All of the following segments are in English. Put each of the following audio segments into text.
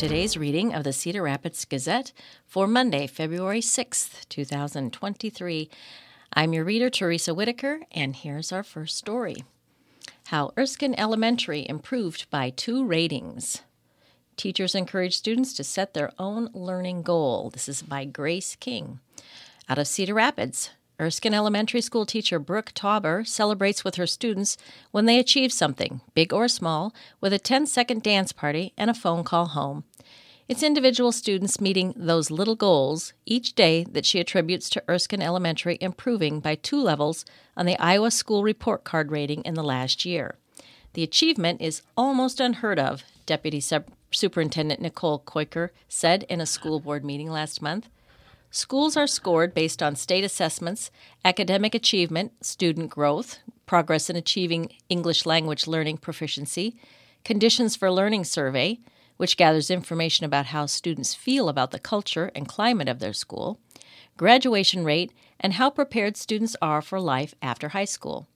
to today's reading of the Cedar Rapids Gazette for Monday, February 6th, 2023. I'm your reader, Teresa Whitaker, and here's our first story How Erskine Elementary Improved by Two Ratings. Teachers encourage students to set their own learning goal. This is by Grace King. Out of Cedar Rapids, Erskine Elementary School teacher Brooke Tauber celebrates with her students when they achieve something, big or small, with a 10 second dance party and a phone call home. It's individual students meeting those little goals each day that she attributes to Erskine Elementary improving by two levels on the Iowa School Report Card rating in the last year. The achievement is almost unheard of, Deputy Superintendent Nicole Koiker said in a school board meeting last month. Schools are scored based on state assessments, academic achievement, student growth, progress in achieving English language learning proficiency, conditions for learning survey, which gathers information about how students feel about the culture and climate of their school, graduation rate, and how prepared students are for life after high school.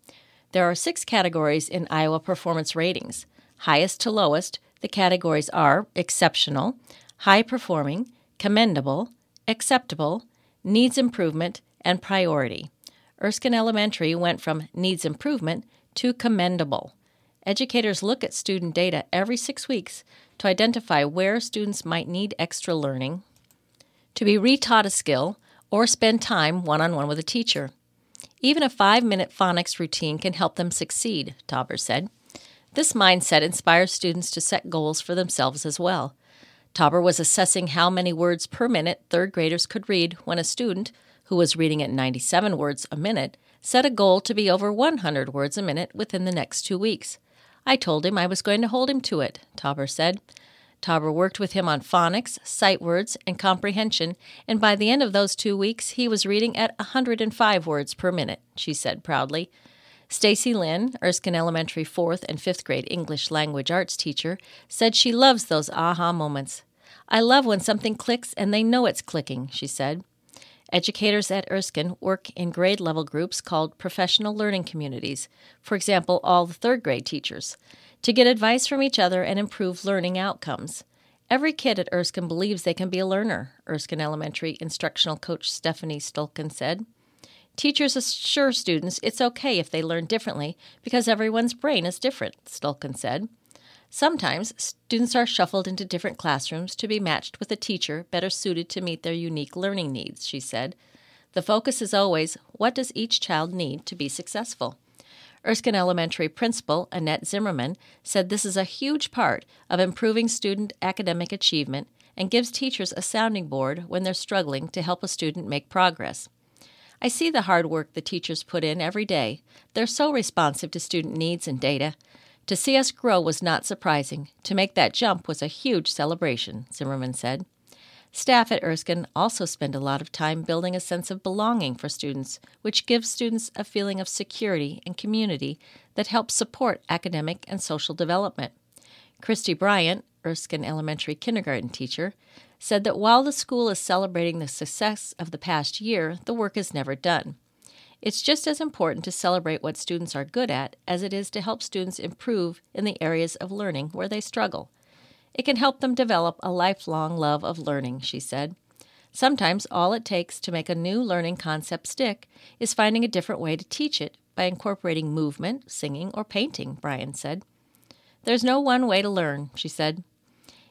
There are six categories in Iowa performance ratings. Highest to lowest, the categories are exceptional, high performing, commendable, acceptable, needs improvement, and priority. Erskine Elementary went from needs improvement to commendable. Educators look at student data every six weeks to identify where students might need extra learning, to be retaught a skill, or spend time one on one with a teacher. Even a five minute phonics routine can help them succeed, Tauber said. This mindset inspires students to set goals for themselves as well. Tauber was assessing how many words per minute third graders could read when a student, who was reading at 97 words a minute, set a goal to be over 100 words a minute within the next two weeks. I told him I was going to hold him to it, Tauber said. Tauber worked with him on phonics, sight words, and comprehension, and by the end of those two weeks, he was reading at 105 words per minute, she said proudly. Stacy Lynn, Erskine Elementary 4th and 5th grade English language arts teacher, said she loves those aha moments. I love when something clicks and they know it's clicking, she said. Educators at Erskine work in grade level groups called professional learning communities, for example, all the third grade teachers, to get advice from each other and improve learning outcomes. Every kid at Erskine believes they can be a learner, Erskine Elementary instructional coach Stephanie Stulkin said. Teachers assure students it's okay if they learn differently because everyone's brain is different, Stulkin said. Sometimes students are shuffled into different classrooms to be matched with a teacher better suited to meet their unique learning needs, she said. The focus is always what does each child need to be successful? Erskine Elementary principal Annette Zimmerman said this is a huge part of improving student academic achievement and gives teachers a sounding board when they're struggling to help a student make progress. I see the hard work the teachers put in every day. They're so responsive to student needs and data. To see us grow was not surprising. To make that jump was a huge celebration, Zimmerman said. Staff at Erskine also spend a lot of time building a sense of belonging for students, which gives students a feeling of security and community that helps support academic and social development. Christy Bryant, Erskine Elementary kindergarten teacher, said that while the school is celebrating the success of the past year, the work is never done. It's just as important to celebrate what students are good at as it is to help students improve in the areas of learning where they struggle. It can help them develop a lifelong love of learning, she said. Sometimes all it takes to make a new learning concept stick is finding a different way to teach it by incorporating movement, singing, or painting, Bryant said. There's no one way to learn, she said.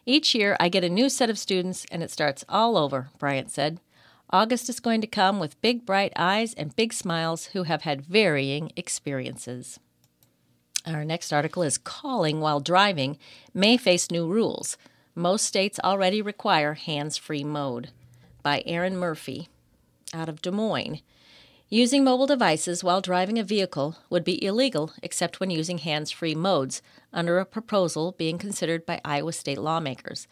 Each year I get a new set of students and it starts all over, Bryant said. August is going to come with big, bright eyes and big smiles who have had varying experiences. Our next article is Calling While Driving May Face New Rules. Most states already require hands free mode. By Aaron Murphy out of Des Moines. Using mobile devices while driving a vehicle would be illegal except when using hands free modes, under a proposal being considered by Iowa state lawmakers.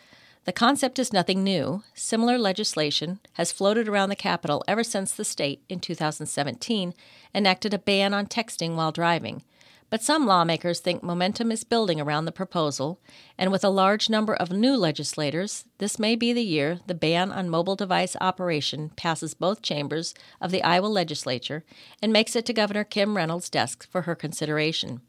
The concept is nothing new. Similar legislation has floated around the Capitol ever since the state, in 2017, enacted a ban on texting while driving. But some lawmakers think momentum is building around the proposal, and with a large number of new legislators, this may be the year the ban on mobile device operation passes both chambers of the Iowa legislature and makes it to Governor Kim Reynolds' desk for her consideration.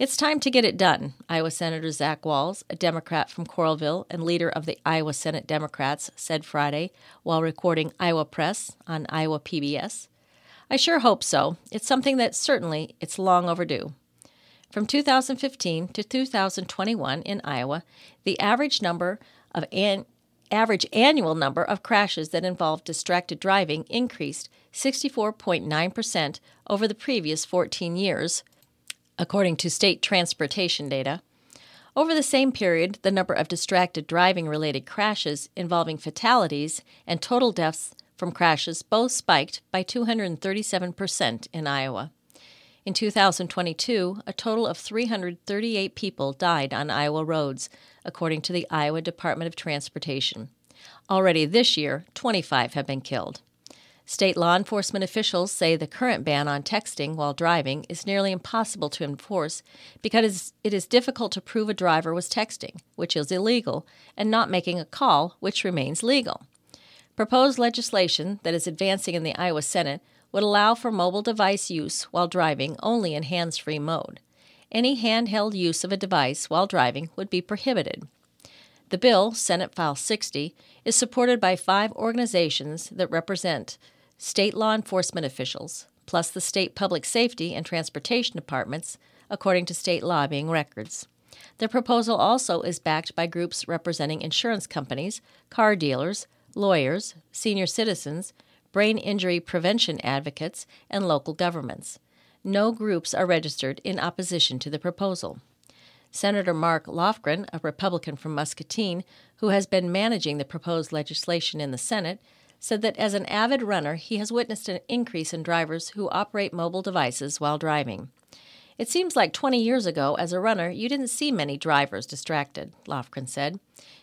It's time to get it done, Iowa Senator Zach Wahls, a Democrat from Coralville and leader of the Iowa Senate Democrats, said Friday while recording Iowa Press on Iowa PBS. I sure hope so. It's something that certainly it's long overdue. From 2015 to 2021 in Iowa, the average number of an, average annual number of crashes that involved distracted driving increased 64.9% over the previous 14 years, according to state transportation data. Over the same period, the number of distracted driving related crashes involving fatalities and total deaths from crashes both spiked by 237% in Iowa. In 2022, a total of 338 people died on Iowa roads, according to the Iowa Department of Transportation. Already this year, 25 have been killed. State law enforcement officials say the current ban on texting while driving is nearly impossible to enforce because it is difficult to prove a driver was texting, which is illegal, and not making a call, which remains legal. Proposed legislation that is advancing in the Iowa Senate would allow for mobile device use while driving only in hands free mode. Any handheld use of a device while driving would be prohibited. The bill, Senate File 60, is supported by five organizations that represent state law enforcement officials, plus the state public safety and transportation departments, according to state lobbying records. The proposal also is backed by groups representing insurance companies, car dealers, lawyers, senior citizens, brain injury prevention advocates, and local governments. No groups are registered in opposition to the proposal. Senator Mark Lofgren, a Republican from Muscatine, who has been managing the proposed legislation in the Senate, said that as an avid runner, he has witnessed an increase in drivers who operate mobile devices while driving. It seems like 20 years ago, as a runner, you didn't see many drivers distracted, Lofgren said.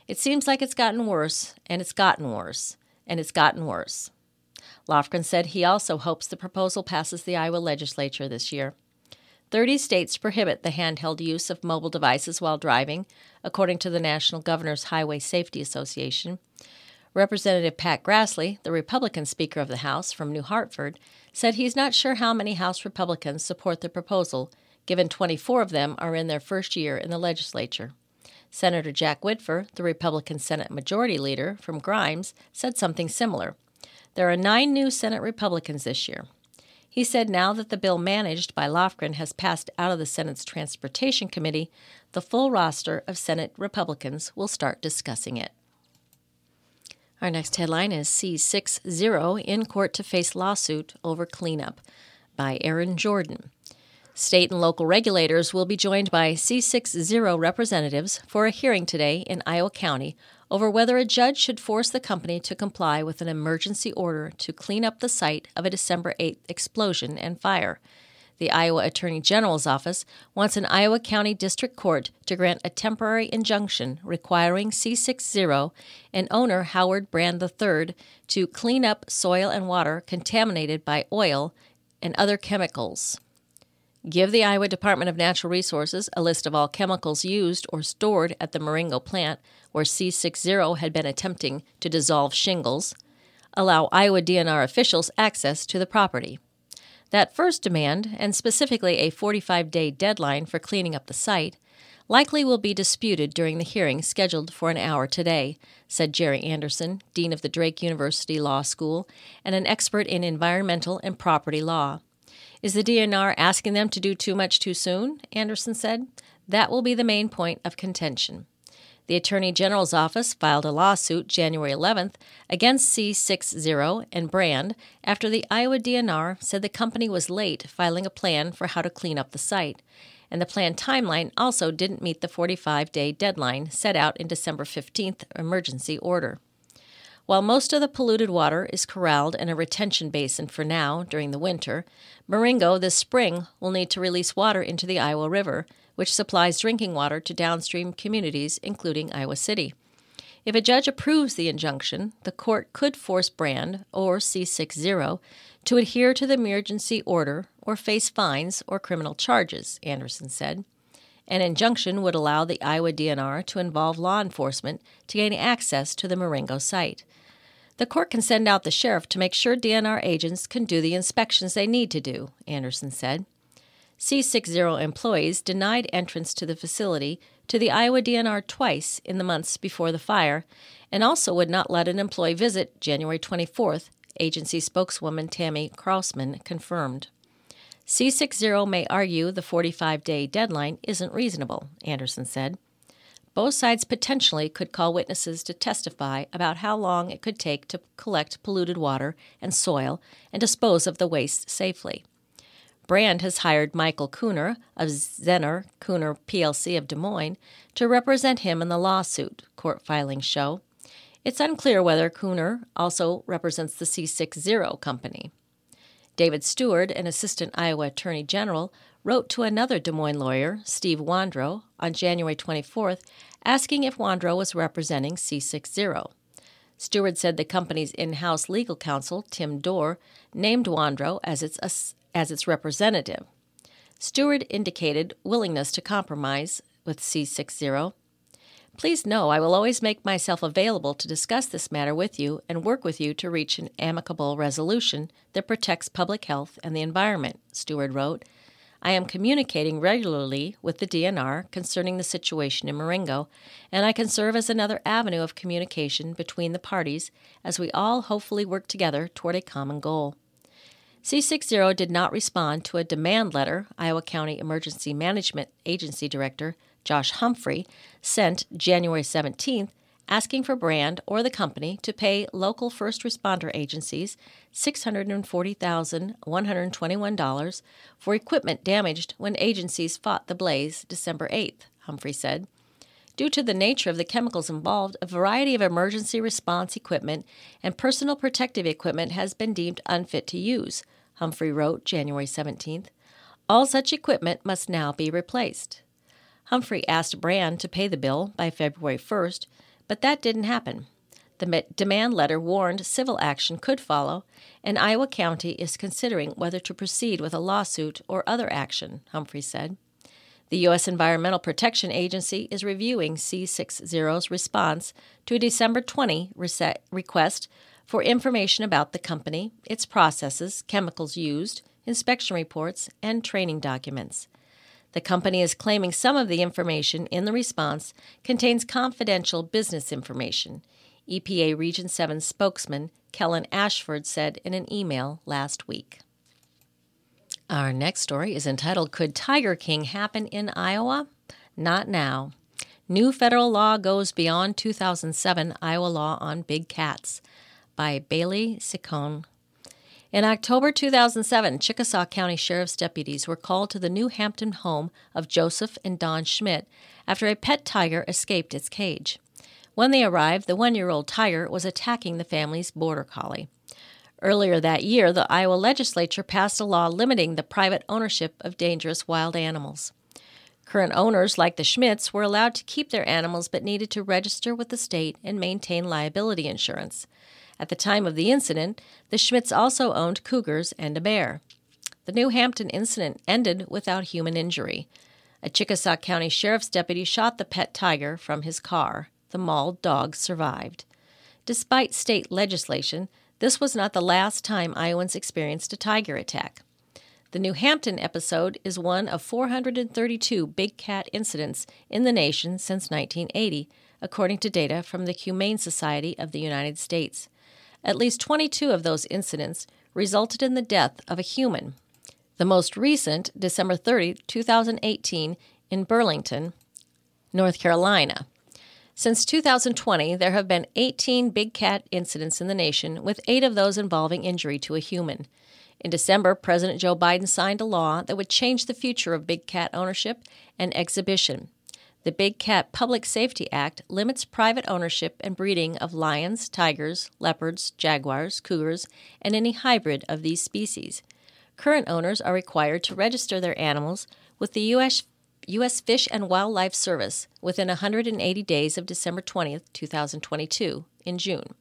It seems like it's gotten worse, and it's gotten worse, and it's gotten worse. Lofgren said he also hopes the proposal passes the Iowa legislature this year. 30 states prohibit the handheld use of mobile devices while driving, according to the National Governors Highway Safety Association. Representative Pat Grassley, the Republican Speaker of the House from New Hartford, said he's not sure how many House Republicans support the proposal, given 24 of them are in their first year in the legislature. Senator Jack Whitver, the Republican Senate Majority Leader from Grimes, said something similar. There are nine new Senate Republicans this year. He said now that the bill managed by Lofgren has passed out of the Senate's Transportation Committee, the full roster of Senate Republicans will start discussing it. Our next headline is C60 in court to face lawsuit over cleanup by Aaron Jordan. State and local regulators will be joined by C60 representatives for a hearing today in Iowa County over whether a judge should force the company to comply with an emergency order to clean up the site of a December 8th explosion and fire. The Iowa Attorney General's office wants an Iowa County District Court to grant a temporary injunction requiring C60 and owner Howard Brand III to clean up soil and water contaminated by oil and other chemicals. Give the Iowa Department of Natural Resources a list of all chemicals used or stored at the Marengo plant where C60 had been attempting to dissolve shingles. Allow Iowa DNR officials access to the property. That first demand, and specifically a 45 day deadline for cleaning up the site, likely will be disputed during the hearing scheduled for an hour today, said Jerry Anderson, Dean of the Drake University Law School and an expert in environmental and property law. Is the DNR asking them to do too much too soon? Anderson said. That will be the main point of contention. The Attorney General's office filed a lawsuit January 11th against C60 and Brand after the Iowa DNR said the company was late filing a plan for how to clean up the site, and the plan timeline also didn't meet the 45 day deadline set out in December 15th emergency order. While most of the polluted water is corralled in a retention basin for now during the winter, Marengo this spring will need to release water into the Iowa River which supplies drinking water to downstream communities, including Iowa City. If a judge approves the injunction, the court could force Brand, or C60, to adhere to the emergency order or face fines or criminal charges, Anderson said. An injunction would allow the Iowa DNR to involve law enforcement to gain access to the Marengo site. The court can send out the sheriff to make sure DNR agents can do the inspections they need to do, Anderson said. C60 employees denied entrance to the facility to the Iowa DNR twice in the months before the fire and also would not let an employee visit January 24th, agency spokeswoman Tammy Krausman confirmed. C60 may argue the 45 day deadline isn't reasonable, Anderson said. Both sides potentially could call witnesses to testify about how long it could take to collect polluted water and soil and dispose of the waste safely. Brand has hired Michael Kuhner of Zenner Kuhner PLC of Des Moines to represent him in the lawsuit, court filings show. It's unclear whether Kuhner also represents the C60 company. David Stewart, an assistant Iowa attorney general, wrote to another Des Moines lawyer, Steve Wandro, on January 24th, asking if Wandro was representing C60. Stewart said the company's in house legal counsel, Tim Dorr, named Wandro as its, as its representative. Stewart indicated willingness to compromise with C60 Please know I will always make myself available to discuss this matter with you and work with you to reach an amicable resolution that protects public health and the environment, Stewart wrote. I am communicating regularly with the DNR concerning the situation in Marengo, and I can serve as another avenue of communication between the parties as we all hopefully work together toward a common goal. C60 did not respond to a demand letter Iowa County Emergency Management Agency Director Josh Humphrey, sent January 17th asking for Brand or the company to pay local first responder agencies $640,121 for equipment damaged when agencies fought the blaze December 8th, Humphrey said. Due to the nature of the chemicals involved, a variety of emergency response equipment and personal protective equipment has been deemed unfit to use, Humphrey wrote January 17th. All such equipment must now be replaced. Humphrey asked Brand to pay the bill by February 1st, but that didn't happen. The demand letter warned civil action could follow, and Iowa County is considering whether to proceed with a lawsuit or other action, Humphrey said. The U.S. Environmental Protection Agency is reviewing C60's response to a December 20 request for information about the company, its processes, chemicals used, inspection reports, and training documents. The company is claiming some of the information in the response contains confidential business information, EPA Region 7 spokesman Kellen Ashford said in an email last week. Our next story is entitled Could Tiger King Happen in Iowa? Not now. New federal law goes beyond 2007 Iowa law on big cats by Bailey Ciccone in October 2007, Chickasaw County Sheriff's deputies were called to the New Hampton home of Joseph and Don Schmidt after a pet tiger escaped its cage. When they arrived, the one year old tiger was attacking the family's border collie. Earlier that year, the Iowa legislature passed a law limiting the private ownership of dangerous wild animals. Current owners, like the Schmidts, were allowed to keep their animals but needed to register with the state and maintain liability insurance. At the time of the incident, the Schmidts also owned cougars and a bear. The New Hampton incident ended without human injury. A Chickasaw County Sheriff's deputy shot the pet tiger from his car. The mauled dog survived. Despite state legislation, this was not the last time Iowans experienced a tiger attack. The New Hampton episode is one of 432 big cat incidents in the nation since 1980, according to data from the Humane Society of the United States. At least 22 of those incidents resulted in the death of a human. The most recent, December 30, 2018, in Burlington, North Carolina. Since 2020, there have been 18 big cat incidents in the nation, with eight of those involving injury to a human. In December, President Joe Biden signed a law that would change the future of big cat ownership and exhibition. The Big Cat Public Safety Act limits private ownership and breeding of lions, tigers, leopards, jaguars, cougars, and any hybrid of these species. Current owners are required to register their animals with the U.S. U.S. Fish and Wildlife Service within 180 days of December 20, 2022, in June.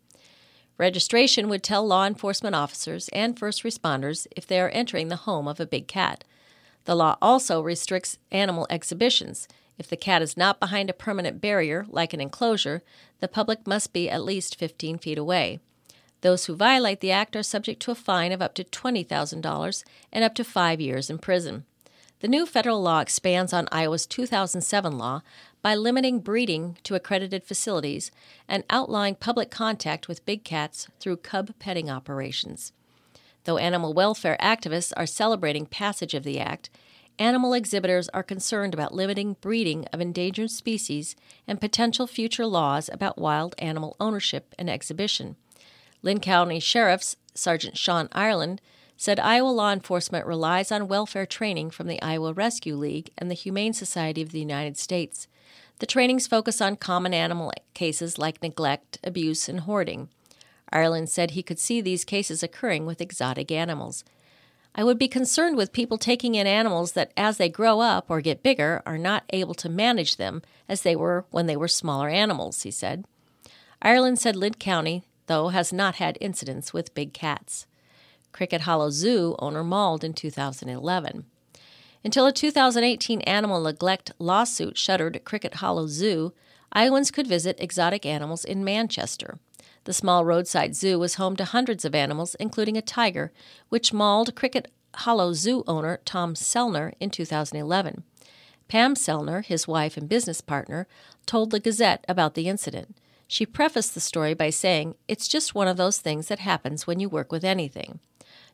Registration would tell law enforcement officers and first responders if they are entering the home of a big cat. The law also restricts animal exhibitions if the cat is not behind a permanent barrier, like an enclosure, the public must be at least 15 feet away. Those who violate the act are subject to a fine of up to $20,000 and up to five years in prison. The new federal law expands on Iowa's 2007 law by limiting breeding to accredited facilities and outlawing public contact with big cats through cub petting operations. Though animal welfare activists are celebrating passage of the act, animal exhibitors are concerned about limiting breeding of endangered species and potential future laws about wild animal ownership and exhibition. Linn County Sheriff's Sergeant Sean Ireland said Iowa law enforcement relies on welfare training from the Iowa Rescue League and the Humane Society of the United States. The trainings focus on common animal cases like neglect, abuse, and hoarding. Ireland said he could see these cases occurring with exotic animals. I would be concerned with people taking in animals that, as they grow up or get bigger, are not able to manage them as they were when they were smaller animals, he said. Ireland said Linn County, though, has not had incidents with big cats. Cricket Hollow Zoo owner mauled in 2011. Until a 2018 animal neglect lawsuit shuttered Cricket Hollow Zoo, Iowans could visit exotic animals in Manchester. The small roadside zoo was home to hundreds of animals, including a tiger, which mauled Cricket Hollow Zoo owner Tom Sellner in 2011. Pam Sellner, his wife and business partner, told the Gazette about the incident. She prefaced the story by saying, It's just one of those things that happens when you work with anything.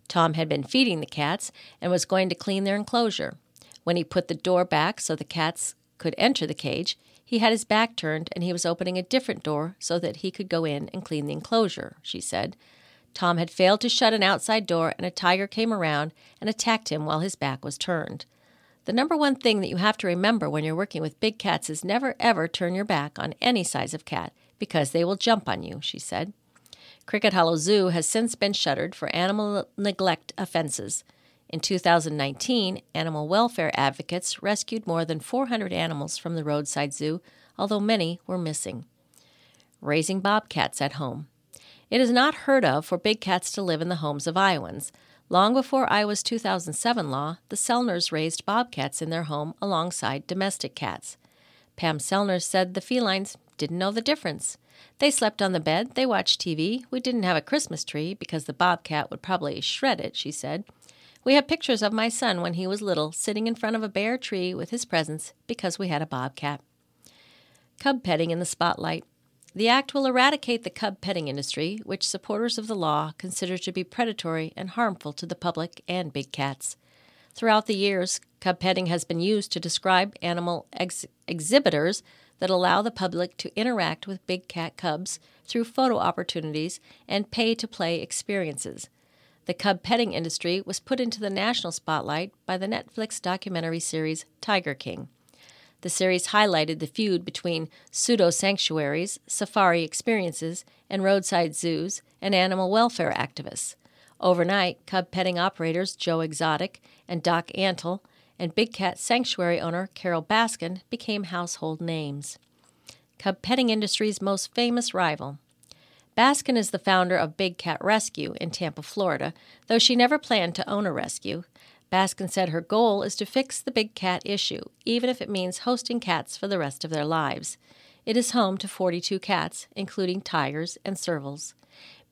Tom had been feeding the cats and was going to clean their enclosure. When he put the door back so the cats could enter the cage, he had his back turned and he was opening a different door so that he could go in and clean the enclosure, she said. Tom had failed to shut an outside door and a tiger came around and attacked him while his back was turned. The number one thing that you have to remember when you're working with big cats is never ever turn your back on any size of cat because they will jump on you, she said. Cricket Hollow Zoo has since been shuttered for animal neglect offenses. In 2019, animal welfare advocates rescued more than 400 animals from the roadside zoo, although many were missing. Raising bobcats at home. It is not heard of for big cats to live in the homes of Iowans. Long before Iowa's 2007 law, the Sellners raised bobcats in their home alongside domestic cats. Pam Sellner said the felines didn't know the difference. They slept on the bed, they watched TV. We didn't have a Christmas tree because the bobcat would probably shred it, she said. We have pictures of my son when he was little sitting in front of a bare tree with his presents because we had a bobcat. Cub petting in the spotlight. The act will eradicate the cub petting industry, which supporters of the law consider to be predatory and harmful to the public and big cats. Throughout the years, cub petting has been used to describe animal ex- exhibitors that allow the public to interact with big cat cubs through photo opportunities and pay to play experiences. The cub petting industry was put into the national spotlight by the Netflix documentary series Tiger King. The series highlighted the feud between pseudo sanctuaries, safari experiences, and roadside zoos and animal welfare activists. Overnight, cub petting operators Joe Exotic and Doc Antle and Big Cat Sanctuary owner Carole Baskin became household names. Cub petting industry's most famous rival. Baskin is the founder of Big Cat Rescue in Tampa, Florida, though she never planned to own a rescue. Baskin said her goal is to fix the big cat issue, even if it means hosting cats for the rest of their lives. It is home to 42 cats, including tigers and servals.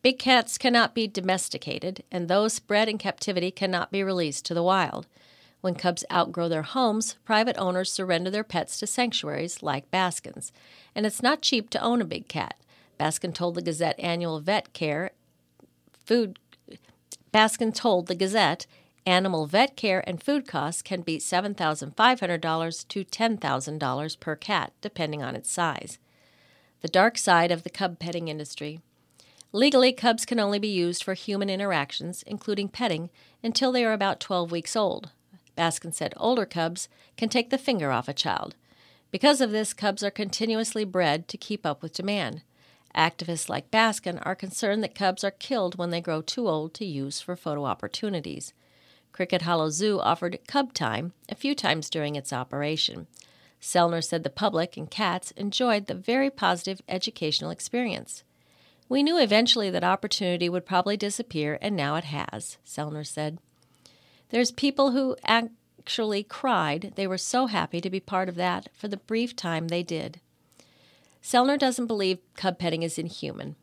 Big cats cannot be domesticated, and those bred in captivity cannot be released to the wild. When cubs outgrow their homes, private owners surrender their pets to sanctuaries like Baskin's. And it's not cheap to own a big cat. Baskin told the Gazette annual vet care food Baskin told the Gazette animal vet care and food costs can be $7,500 to $10,000 per cat, depending on its size. The dark side of the cub petting industry. Legally, cubs can only be used for human interactions, including petting, until they are about 12 weeks old. Baskin said older cubs can take the finger off a child. Because of this, cubs are continuously bred to keep up with demand. Activists like Baskin are concerned that cubs are killed when they grow too old to use for photo opportunities. Cricket Hollow Zoo offered cub time a few times during its operation. Sellner said the public and cats enjoyed the very positive educational experience. We knew eventually that opportunity would probably disappear, and now it has, Sellner said. There's people who actually cried. They were so happy to be part of that for the brief time they did. Sellner doesn't believe cub petting is inhuman.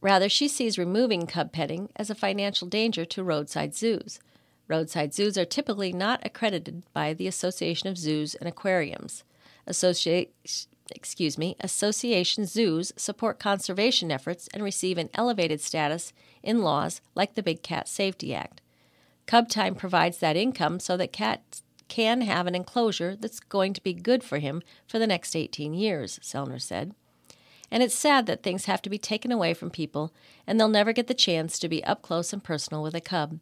Rather, she sees removing cub petting as a financial danger to roadside zoos. Roadside zoos are typically not accredited by the Association of Zoos and Aquariums. Associate, excuse me, association zoos support conservation efforts and receive an elevated status in laws like the Big Cat Safety Act. Cub Time provides that income so that cats can have an enclosure that's going to be good for him for the next 18 years, Sellner said. And it's sad that things have to be taken away from people and they'll never get the chance to be up close and personal with a cub.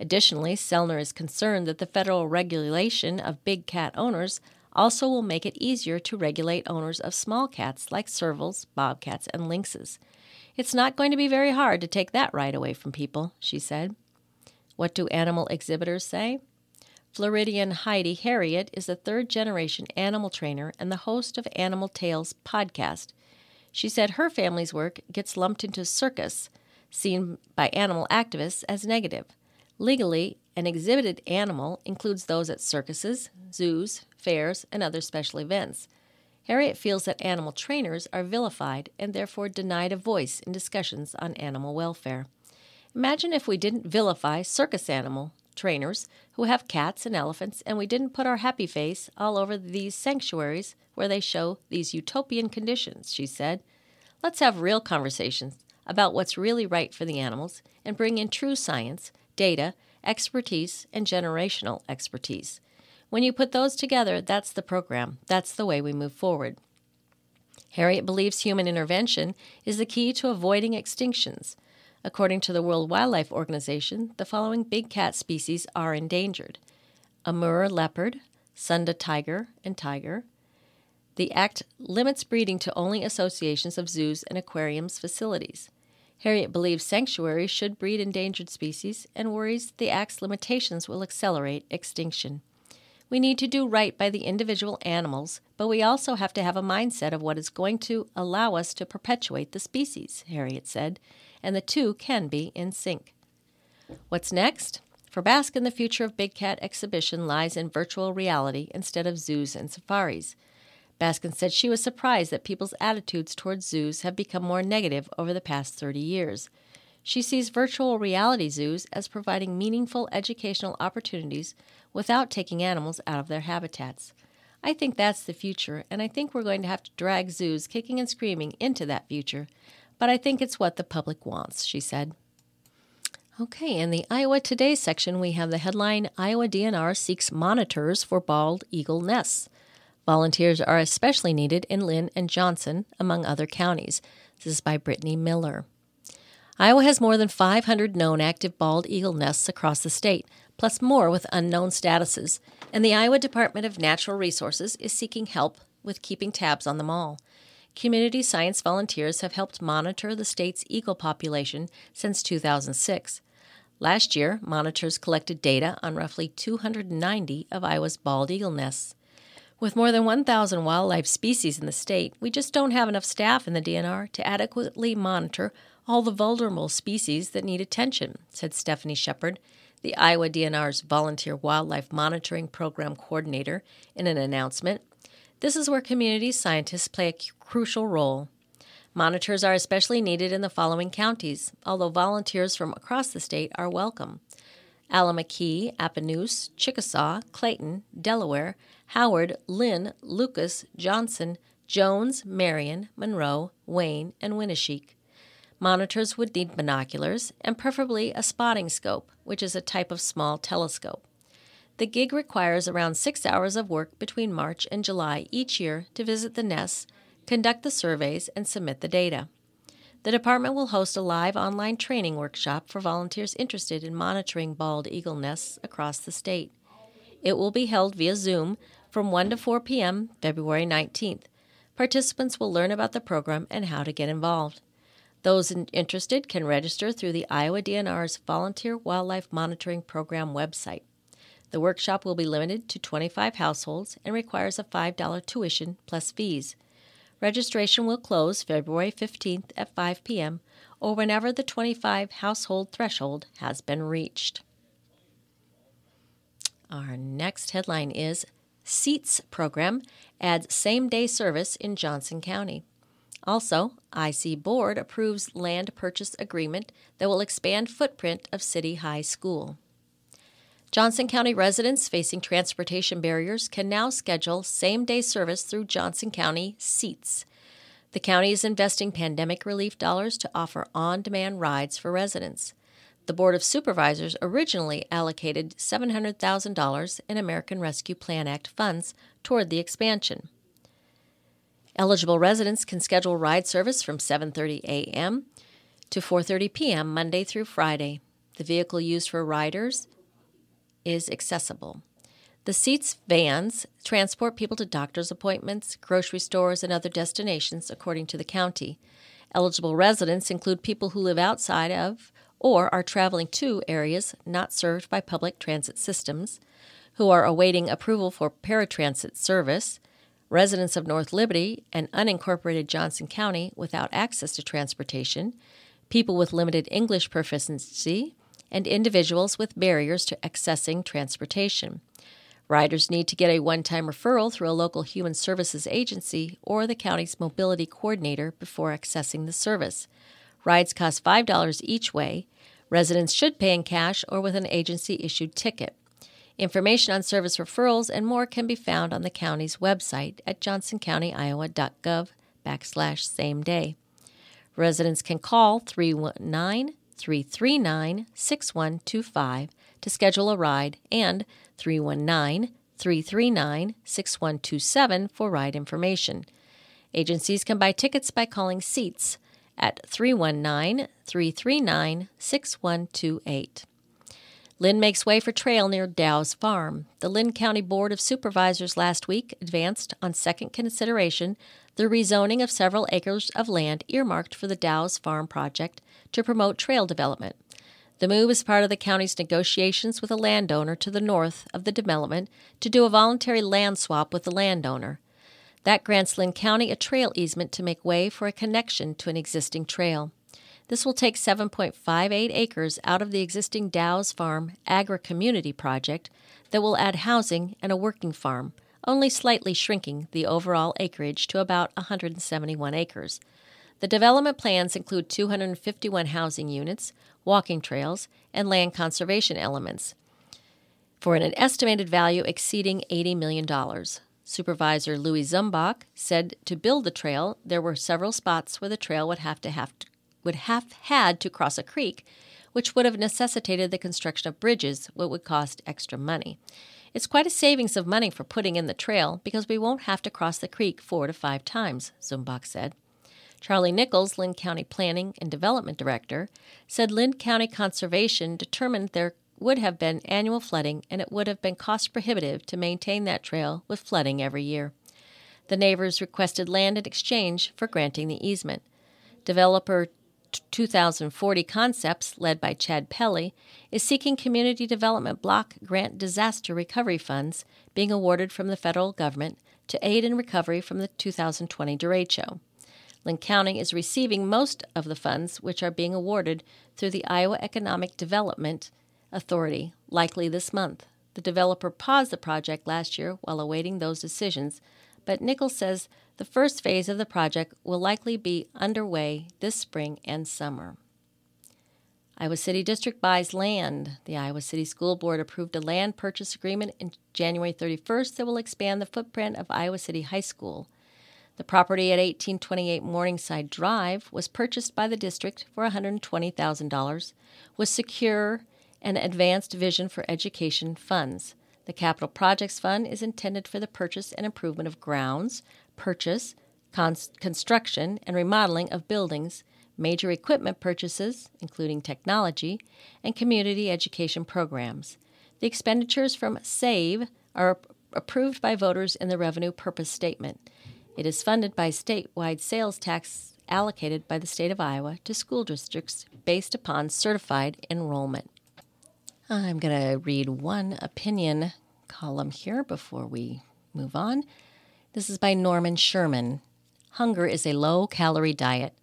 Additionally, Sellner is concerned that the federal regulation of big cat owners also will make it easier to regulate owners of small cats like servals, bobcats, and lynxes. It's not going to be very hard to take that right away from people, she said. What do animal exhibitors say? Floridian Heidi Herriott is a third generation animal trainer and the host of Animal Tales podcast. She said her family's work gets lumped into circus, seen by animal activists as negative. Legally, an exhibited animal includes those at circuses, zoos, fairs, and other special events. Herriott feels that animal trainers are vilified and therefore denied a voice in discussions on animal welfare. Imagine if we didn't vilify circus animal trainers who have cats and elephants, and we didn't put our happy face all over these sanctuaries where they show these utopian conditions, she said. Let's have real conversations about what's really right for the animals and bring in true science, data, expertise, and generational expertise. When you put those together, that's the program. That's the way we move forward. Herriott believes human intervention is the key to avoiding extinctions. According to the World Wildlife Organization, the following big cat species are endangered Amur leopard, Sunda tiger and tiger. The Act limits breeding to only associations of zoos and aquariums facilities. Herriott believes sanctuaries should breed endangered species and worries the Act's limitations will accelerate extinction. We need to do right by the individual animals, but we also have to have a mindset of what is going to allow us to perpetuate the species, Herriott said and the two can be in sync. What's next? For Baskin, the future of Big Cat exhibition lies in virtual reality instead of zoos and safaris. Baskin said she was surprised that people's attitudes towards zoos have become more negative over the past 30 years. She sees virtual reality zoos as providing meaningful educational opportunities without taking animals out of their habitats. I think that's the future, and I think we're going to have to drag zoos kicking and screaming into that future but I think it's what the public wants, she said. Okay, in the Iowa Today section, we have the headline Iowa DNR seeks monitors for bald eagle nests. Volunteers are especially needed in Linn and Johnson, among other counties. This is by Brittany Miller. Iowa has more than 500 known active bald eagle nests across the state, plus more with unknown statuses, and the Iowa Department of Natural Resources is seeking help with keeping tabs on them all. Community science volunteers have helped monitor the state's eagle population since 2006. Last year, monitors collected data on roughly 290 of Iowa's bald eagle nests. With more than 1,000 wildlife species in the state, we just don't have enough staff in the DNR to adequately monitor all the vulnerable species that need attention, said Stephanie Shepard, the Iowa DNR's Volunteer Wildlife Monitoring Program Coordinator, in an announcement. This is where community scientists play a crucial role. Monitors are especially needed in the following counties, although volunteers from across the state are welcome. Allamakee, Appanoose, Chickasaw, Clayton, Delaware, Howard, Linn, Lucas, Johnson, Jones, Marion, Monroe, Wayne, and Winneshiek. Monitors would need binoculars and preferably a spotting scope, which is a type of small telescope. The gig requires around six hours of work between March and July each year to visit the nests, conduct the surveys, and submit the data. The department will host a live online training workshop for volunteers interested in monitoring bald eagle nests across the state. It will be held via Zoom from 1 to 4 p.m. February 19th. Participants will learn about the program and how to get involved. Those interested can register through the Iowa DNR's Volunteer Wildlife Monitoring Program website. The workshop will be limited to 25 households and requires a $5 tuition plus fees. Registration will close February 15th at 5 p.m. or whenever the 25 household threshold has been reached. Our next headline is SEATS program adds same day service in Johnson County. Also, IC Board approves land purchase agreement that will expand footprint of City High School. Johnson County residents facing transportation barriers can now schedule same day service through Johnson County Seats. The county is investing pandemic relief dollars to offer on demand rides for residents. The Board of Supervisors originally allocated $700,000 in American Rescue Plan Act funds toward the expansion. Eligible residents can schedule ride service from 7:30 a.m. to 4:30 p.m. Monday through Friday. The vehicle used for riders is accessible. The seats vans transport people to doctor's appointments, grocery stores, and other destinations according to the county. Eligible residents include people who live outside of or are traveling to areas not served by public transit systems, who are awaiting approval for paratransit service, residents of North Liberty and unincorporated Johnson County without access to transportation, people with limited English proficiency, and individuals with barriers to accessing transportation. Riders need to get a one time referral through a local human services agency or the county's mobility coordinator before accessing the service. Rides cost $5 each way. Residents should pay in cash or with an agency issued ticket. Information on service referrals and more can be found on the county's website at johnsoncountyiowa.gov backslash same day. Residents can call 319 339 6125 to schedule a ride and 319 339 6127 for ride information. Agencies can buy tickets by calling SEATS at 319 339 6128. Linn makes way for trail near Dow's Farm. The Linn County Board of Supervisors last week advanced on second consideration the rezoning of several acres of land earmarked for the Dow's Farm project to promote trail development. The move is part of the county's negotiations with a landowner to the north of the development to do a voluntary land swap with the landowner. That grants Linn County a trail easement to make way for a connection to an existing trail. This will take 7.58 acres out of the existing Dow's Farm Agri Community project that will add housing and a working farm, only slightly shrinking the overall acreage to about 171 acres. The development plans include 251 housing units, walking trails, and land conservation elements for an estimated value exceeding $80 million. Supervisor Louis Zumbach said to build the trail, there were several spots where the trail would have to have to, would have had to cross a creek, which would have necessitated the construction of bridges, what would cost extra money. It's quite a savings of money for putting in the trail because we won't have to cross the creek four to five times, Zumbach said. Charlie Nichols, Linn County Planning and Development Director, said Linn County Conservation determined there would have been annual flooding and it would have been cost prohibitive to maintain that trail with flooding every year. The neighbors requested land in exchange for granting the easement. Developer 2040 Concepts, led by Chad Pelly, is seeking community development block grant disaster recovery funds being awarded from the federal government to aid in recovery from the 2020 derecho. Linn County is receiving most of the funds, which are being awarded through the Iowa Economic Development Authority, likely this month. The developer paused the project last year while awaiting those decisions, but Nichols says the first phase of the project will likely be underway this spring and summer. Iowa City District buys land. The Iowa City School Board approved a land purchase agreement in January 31st that will expand the footprint of Iowa City High School. The property at 1828 Morningside Drive was purchased by the district for $120,000 with secure and advanced vision for education funds. The Capital Projects Fund is intended for the purchase and improvement of grounds, purchase, construction, and remodeling of buildings, major equipment purchases, including technology, and community education programs. The expenditures from SAVE are approved by voters in the Revenue Purpose Statement. It is funded by statewide sales tax allocated by the state of Iowa to school districts based upon certified enrollment. I'm going to read one opinion column here before we move on. This is by Norman Sherman. Hunger is a low calorie diet.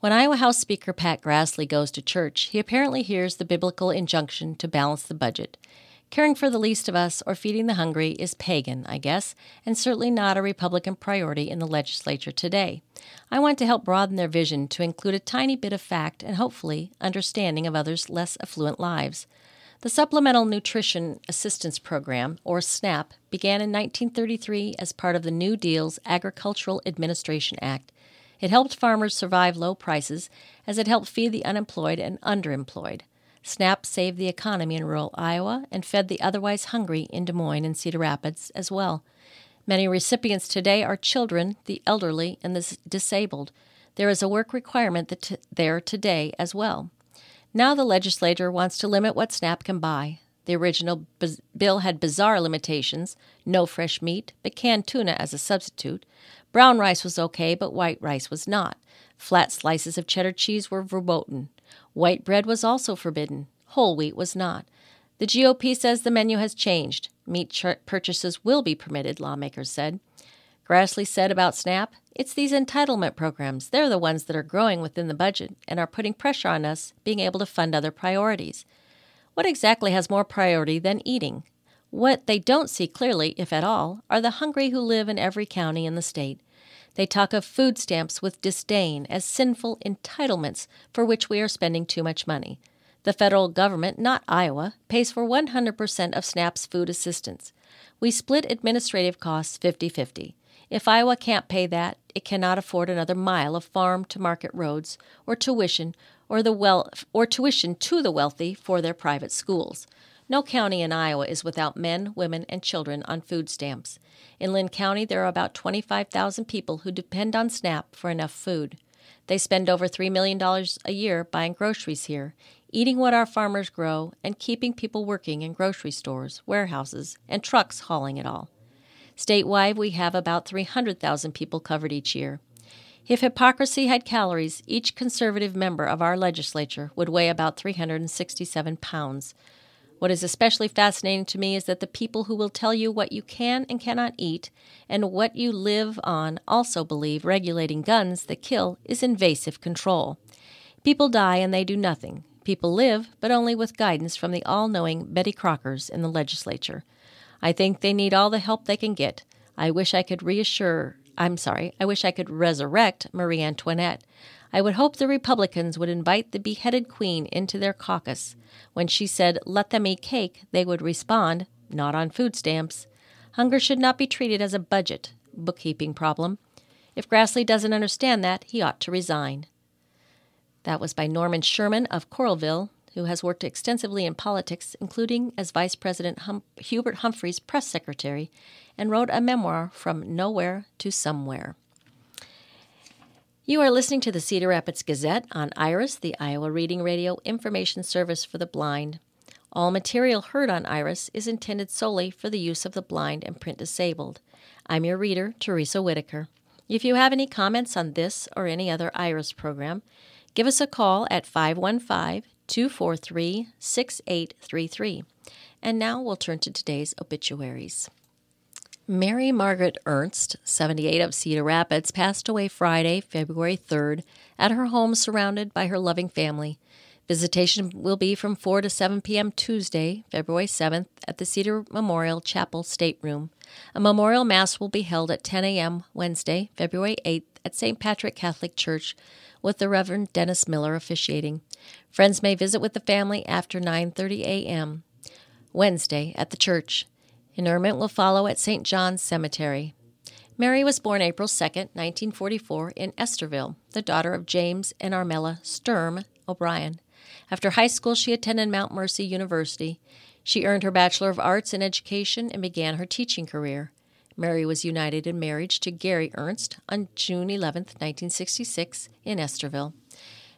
When Iowa House Speaker Pat Grassley goes to church, he apparently hears the biblical injunction to balance the budget. Caring for the least of us or feeding the hungry is pagan, I guess, and certainly not a Republican priority in the legislature today. I want to help broaden their vision to include a tiny bit of fact and hopefully understanding of others' less affluent lives. The Supplemental Nutrition Assistance Program, or SNAP, began in 1933 as part of the New Deal's Agricultural Administration Act. It helped farmers survive low prices as it helped feed the unemployed and underemployed. SNAP saved the economy in rural Iowa and fed the otherwise hungry in Des Moines and Cedar Rapids as well. Many recipients today are children, the elderly, and the disabled. There is a work requirement t- there today as well. Now the legislature wants to limit what SNAP can buy. The original bill had bizarre limitations no fresh meat, but canned tuna as a substitute. Brown rice was okay, but white rice was not. Flat slices of cheddar cheese were verboten. White bread was also forbidden. Whole wheat was not. The GOP says the menu has changed. Meat ch- purchases will be permitted, lawmakers said. Grassley said about SNAP, it's these entitlement programs. They're the ones that are growing within the budget and are putting pressure on us being able to fund other priorities. What exactly has more priority than eating? What they don't see clearly, if at all, are the hungry who live in every county in the state. They talk of food stamps with disdain as sinful entitlements for which we are spending too much money. The federal government, not Iowa, pays for 100% of SNAP's food assistance. We split administrative costs 50 50. If Iowa can't pay that, it cannot afford another mile of farm to market roads or tuition or the well or tuition to the wealthy for their private schools. No county in Iowa is without men, women, and children on food stamps. In Linn County, there are about 25,000 people who depend on SNAP for enough food. They spend over $3 million a year buying groceries here, eating what our farmers grow, and keeping people working in grocery stores, warehouses, and trucks hauling it all. Statewide, we have about 300,000 people covered each year. If hypocrisy had calories, each conservative member of our legislature would weigh about 367 pounds. What is especially fascinating to me is that the people who will tell you what you can and cannot eat and what you live on also believe regulating guns that kill is invasive control. People die and they do nothing. People live, but only with guidance from the all knowing Betty Crockers in the legislature. I think they need all the help they can get. I wish I could reassure, I'm sorry, I wish I could resurrect Marie Antoinette. I would hope the Republicans would invite the beheaded queen into their caucus. When she said, let them eat cake, they would respond, not on food stamps. Hunger should not be treated as a budget, bookkeeping problem. If Grassley doesn't understand that, he ought to resign. That was by Norman Sherman of Coralville, who has worked extensively in politics, including as Vice President hum- Hubert Humphrey's press secretary, and wrote a memoir from nowhere to somewhere. You are listening to the Cedar Rapids Gazette on IRIS, the Iowa Reading Radio Information Service for the Blind. All material heard on IRIS is intended solely for the use of the blind and print disabled. I'm your reader, Teresa Whitaker. If you have any comments on this or any other IRIS program, give us a call at 515 243 6833. And now we'll turn to today's obituaries. Mary Margaret Ernst, 78 of Cedar Rapids, passed away Friday, February 3rd, at her home surrounded by her loving family. Visitation will be from 4 to 7 p.m. Tuesday, February 7th, at the Cedar Memorial Chapel Stateroom. A memorial mass will be held at 10 a.m. Wednesday, February 8th, at St. Patrick Catholic Church, with the Reverend Dennis Miller officiating. Friends may visit with the family after 9:30 a.m. Wednesday at the church. Interment will follow at St. John's Cemetery. Mary was born April 2, 1944, in Estherville, the daughter of James and Armella Sturm O'Brien. After high school, she attended Mount Mercy University. She earned her Bachelor of Arts in Education and began her teaching career. Mary was united in marriage to Gary Ernst on June 11, 1966, in Estherville.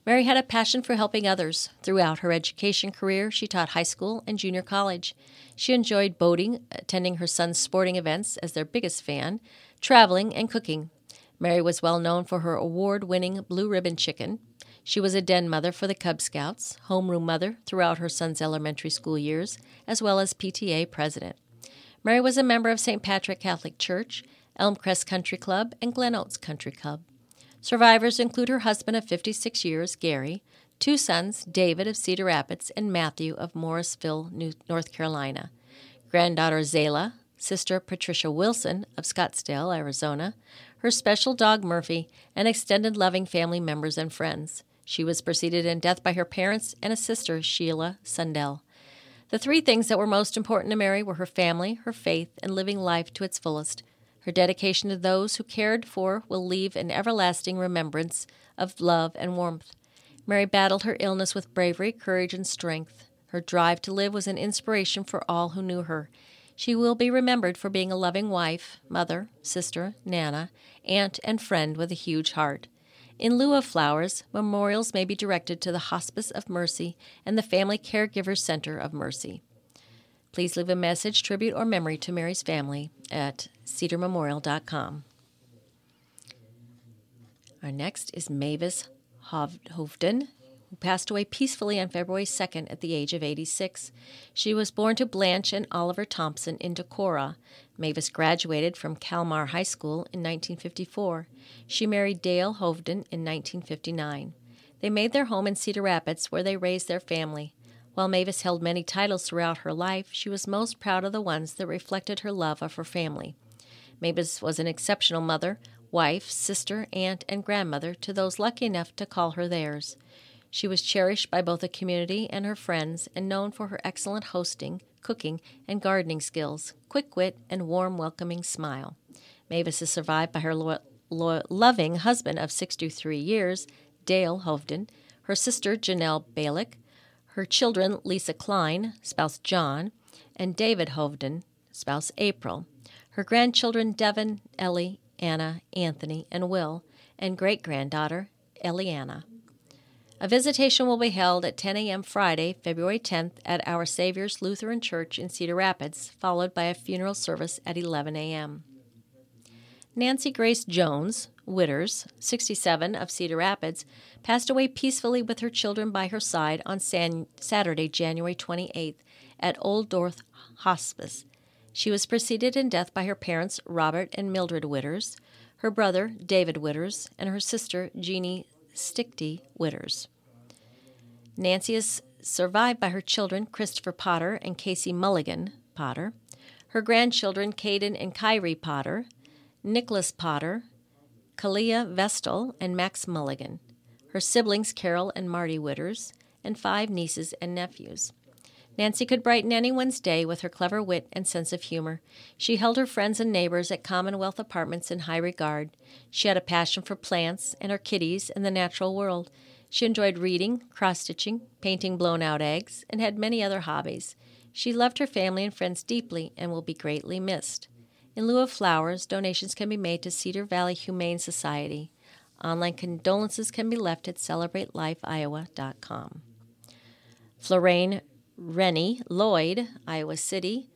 Mary had a passion for helping others. Throughout her education career, she taught high school and junior college. She enjoyed boating, attending her son's sporting events as their biggest fan, traveling, and cooking. Mary was well known for her award winning blue ribbon chicken. She was a den mother for the Cub Scouts, homeroom mother throughout her son's elementary school years, as well as PTA president. Mary was a member of St. Patrick Catholic Church, Elmcrest Country Club, and Glen Oaks Country Club. Survivors include her husband of 56 years, Gary, two sons, David of Cedar Rapids and Matthew of Morrisville, North Carolina, granddaughter Zayla, sister Patricia Wilson of Scottsdale, Arizona, her special dog Murphy, and extended loving family members and friends. She was preceded in death by her parents and a sister, Sheila Sundell. The three things that were most important to Mary were her family, her faith, and living life to its fullest. Her dedication to those who cared for will leave an everlasting remembrance of love and warmth. Mary battled her illness with bravery, courage, and strength. Her drive to live was an inspiration for all who knew her. She will be remembered for being a loving wife, mother, sister, Nana, aunt, and friend with a huge heart. In lieu of flowers, memorials may be directed to the Hospice of Mercy and the Family Caregivers Center of Mercy. Please leave a message, tribute, or memory to Mary's family at cedarmemorial.com. Our next is Mavis Hovden, who passed away peacefully on February 2nd at the age of 86. She was born to Blanche and Oliver Thompson in Decorah. Mavis graduated from Calmar High School in 1954. She married Dale Hovden in 1959. They made their home in Cedar Rapids, where they raised their family. While Mavis held many titles throughout her life, she was most proud of the ones that reflected her love of her family. Mavis was an exceptional mother, wife, sister, aunt, and grandmother to those lucky enough to call her theirs. She was cherished by both the community and her friends and known for her excellent hosting, cooking, and gardening skills, quick wit, and warm, welcoming smile. Mavis is survived by her lo- lo- loving husband of 63 years, Dale Hovden, her sister Janelle Balick, her children Lisa Klein, spouse John, and David Hovden, spouse April, her grandchildren Devin, Ellie, Anna, Anthony, and Will, and great granddaughter Eliana. A visitation will be held at 10 a.m. Friday, February 10th at Our Savior's Lutheran Church in Cedar Rapids, followed by a funeral service at 11 a.m. Nancy Grace Jones, Witters, 67, of Cedar Rapids, passed away peacefully with her children by her side on San- Saturday, January 28th, at Old Dorth Hospice. She was preceded in death by her parents, Robert and Mildred Witters, her brother, David Witters, and her sister, Jeannie Stickty Witters. Nancy is survived by her children, Christopher Potter and Casey Mulligan Potter, her grandchildren, Caden and Kyrie Potter, Nicholas Potter, Kalia Vestal, and Max Mulligan, her siblings Carol and Marty Witters, and five nieces and nephews. Nancy could brighten anyone's day with her clever wit and sense of humor. She held her friends and neighbors at Commonwealth Apartments in high regard. She had a passion for plants and her kitties and the natural world. She enjoyed reading, cross stitching, painting blown out eggs, and had many other hobbies. She loved her family and friends deeply and will be greatly missed. In lieu of flowers, donations can be made to Cedar Valley Humane Society. Online condolences can be left at celebratelife.iowa.com. Florraine Rennie Lloyd, Iowa City,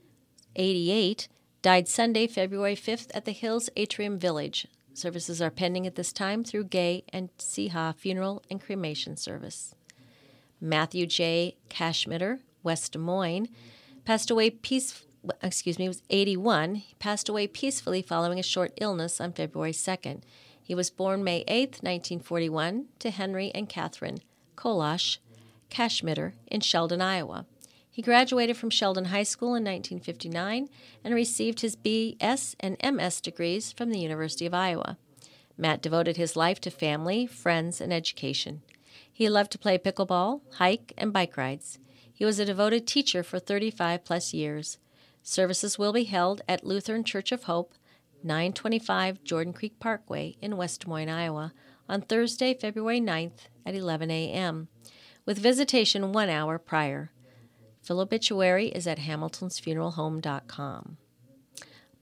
88, died Sunday, February 5th at the Hills Atrium Village. Services are pending at this time through Gay and Ciha Funeral and Cremation Service. Matthew J. Cashmitter, West Des Moines, passed away peace excuse me, was 81. He passed away peacefully following a short illness on February 2nd. He was born May 8, 1941, to Henry and Catherine Kolash Cashmitter in Sheldon, Iowa. He graduated from Sheldon High School in 1959 and received his BS and MS degrees from the University of Iowa. Matt devoted his life to family, friends, and education. He loved to play pickleball, hike, and bike rides. He was a devoted teacher for 35 plus years. Services will be held at Lutheran Church of Hope, 925 Jordan Creek Parkway in West Des Moines, Iowa, on Thursday, February 9th at 11 a.m., with visitation one hour prior. Full obituary is at hamiltonsfuneralhome.com.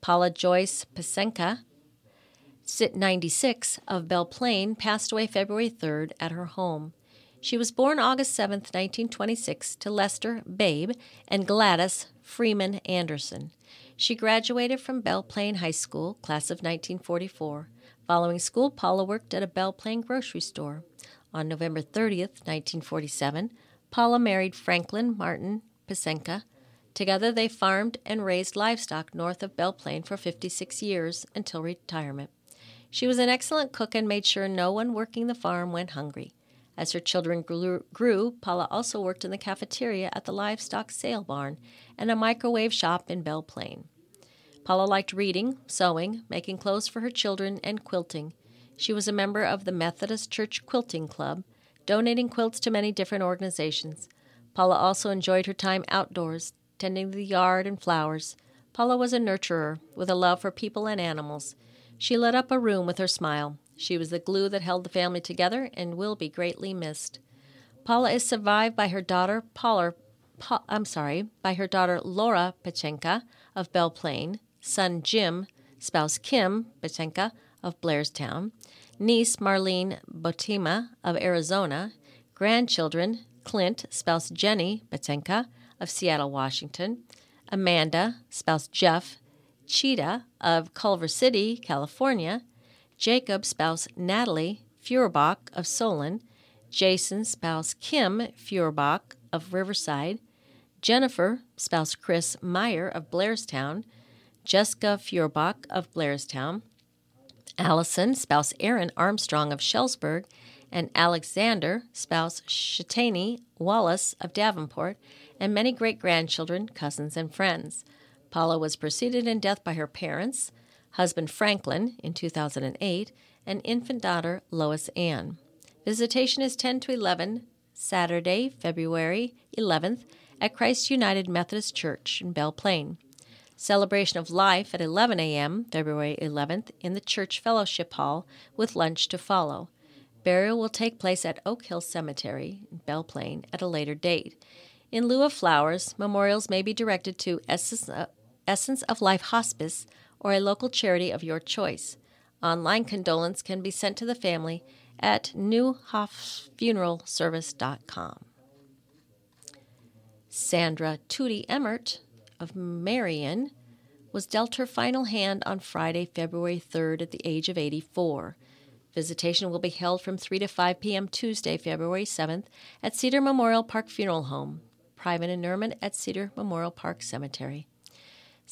Paula Joyce Pasenka, 96, of Belle Plaine, passed away February 3rd at her home. She was born August 7, 1926, to Lester Babe and Gladys Freeman Anderson. She graduated from Belle Plaine High School, class of 1944. Following school, Paula worked at a Belle Plaine grocery store. On November 30th, 1947, Paula married Franklin Martin Pasenka. Together, they farmed and raised livestock north of Belle Plaine for 56 years until retirement. She was an excellent cook and made sure no one working the farm went hungry. As her children grew, Paula also worked in the cafeteria at the livestock sale barn and a microwave shop in Belle Plaine. Paula liked reading, sewing, making clothes for her children, and quilting. She was a member of the Methodist Church Quilting Club, donating quilts to many different organizations. Paula also enjoyed her time outdoors, tending the yard and flowers. Paula was a nurturer with a love for people and animals. She lit up a room with her smile. She was the glue that held the family together and will be greatly missed. Paula is survived by her daughter Paula, pa, I'm sorry, by her daughter Laura Pachenka of Belle Plaine, son Jim, spouse Kim Pachenka of Blairstown, niece Marlene Botima of Arizona, grandchildren Clint, spouse Jenny Pachenka of Seattle, Washington, Amanda, spouse Jeff Cheetah of Culver City, California, Jacob, spouse Natalie Feuerbach of Solon, Jason, spouse Kim Feuerbach of Riverside, Jennifer, spouse Chris Meyer of Blairstown, Jessica Feuerbach of Blairstown, Allison, spouse Aaron Armstrong of Shellsburg, and Alexander, spouse Shatani Wallace of Davenport, and many great grandchildren, cousins, and friends. Paula was preceded in death by her parents, husband Franklin in 2008, and infant daughter Lois Ann. Visitation is 10 to 11, Saturday, February 11th, at Christ United Methodist Church in Belle Plaine. Celebration of Life at 11 a.m., February 11th, in the Church Fellowship Hall, with lunch to follow. Burial will take place at Oak Hill Cemetery, in Belle Plaine, at a later date. In lieu of flowers, memorials may be directed to Essence uh, of Life Hospice or a local charity of your choice. Online condolence can be sent to the family at newhofffuneralservice.com. Sandra Tootie Emmert of Marion was dealt her final hand on Friday, February 3rd at the age of 84. Visitation will be held from 3 to 5 p.m. Tuesday, February 7th at Cedar Memorial Park Funeral Home, private interment at Cedar Memorial Park Cemetery.